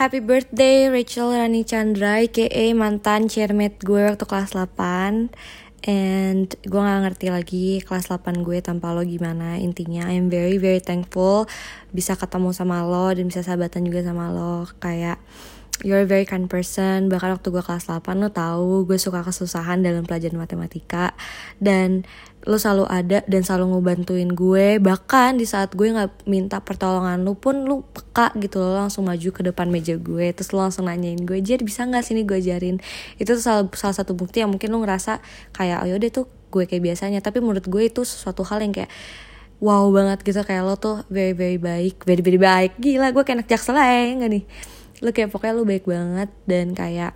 Happy birthday Rachel Rani Chandra aka mantan chairmate gue waktu kelas 8 And gue gak ngerti lagi kelas 8 gue tanpa lo gimana. Intinya I'm very very thankful Bisa ketemu sama lo dan bisa sahabatan juga sama lo. Kayak you're a very kind person. Bahkan waktu gue kelas 8 lo tahu gue suka kesusahan dalam pelajaran matematika. Dan lo selalu ada dan selalu ngebantuin gue. Bahkan di saat gue nggak minta pertolongan lo pun lo peka gitu lo langsung maju ke depan meja gue. Terus lo langsung nanyain gue jadi bisa nggak sini gue ajarin? Itu tuh salah, salah satu bukti yang mungkin lo ngerasa kayak oh yaudah tuh gue kayak biasanya. Tapi menurut gue itu sesuatu hal yang kayak wow banget gitu. Kayak lo tuh very very baik very very baik. Gila gue kayak anak jaksel aja nggak nih lu kayak pokoknya lu baik banget dan kayak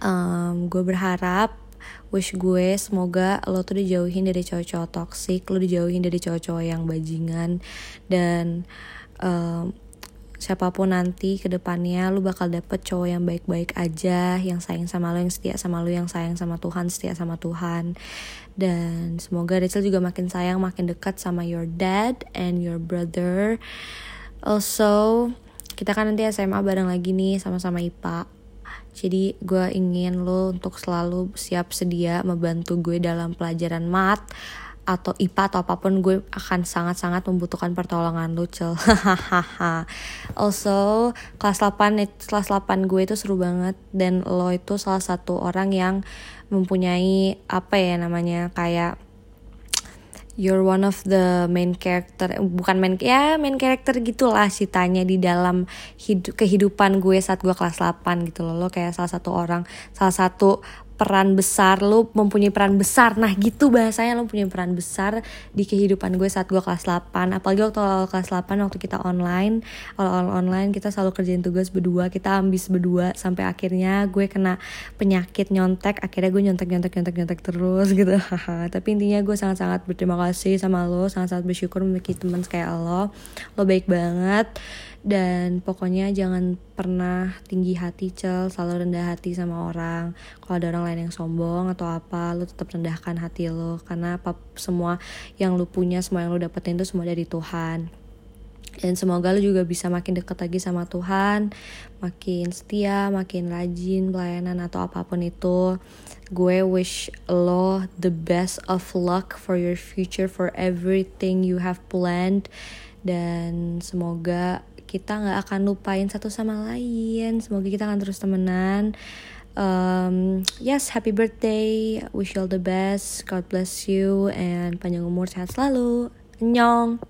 um, gue berharap wish gue semoga lo tuh dijauhin dari cowok-cowok toxic lo dijauhin dari cowok-cowok yang bajingan dan um, siapa pun nanti ke depannya lu bakal dapet cowok yang baik-baik aja yang sayang sama lo yang setia sama lo yang sayang sama Tuhan setia sama Tuhan. Dan semoga Rachel juga makin sayang makin dekat sama your dad and your brother. Also kita kan nanti SMA bareng lagi nih sama-sama IPA jadi gue ingin lo untuk selalu siap sedia membantu gue dalam pelajaran mat atau IPA atau apa pun gue akan sangat-sangat membutuhkan pertolongan lo cel. Also kelas 8 kelas 8 gue itu seru banget. Dan lo itu salah satu orang yang mempunyai apa ya namanya kayak you're one of the main character bukan main ya main character gitulah ceritanya di dalam hidup kehidupan gue saat gue kelas 8 gitu loh. Lo kayak salah satu orang salah satu peran besar lo mempunyai peran besar. Nah gitu bahasanya lo punya peran besar di kehidupan gue saat gue kelas 8 apalagi waktu awal kelas 8 waktu kita online. Awal-awal online kita selalu kerjain tugas berdua kita ambis berdua. Sampai akhirnya gue kena penyakit nyontek akhirnya gue nyontek nyontek nyontek nyontek terus gitu. Tapi intinya gue sangat-sangat berterima kasih sama lo sangat-sangat bersyukur memiliki teman kayak lo. Lo baik banget dan pokoknya jangan pernah tinggi hati cel. Selalu rendah hati sama orang. Kalau ada orang lain yang sombong atau apa lu tetap rendahkan hati lo karena apa semua yang lu punya semua yang lu dapetin itu semua dari Tuhan. Dan semoga lu juga bisa makin dekat lagi sama Tuhan. Makin setia makin rajin pelayanan atau apa pun itu. Gue wish lo the best of luck for your future for everything you have planned. Dan semoga kita nggak akan lupain satu sama lain. Semoga kita akan terus temenan. Um, yes happy birthday. Wish you all the best. God bless you. And panjang umur sehat selalu. Nyong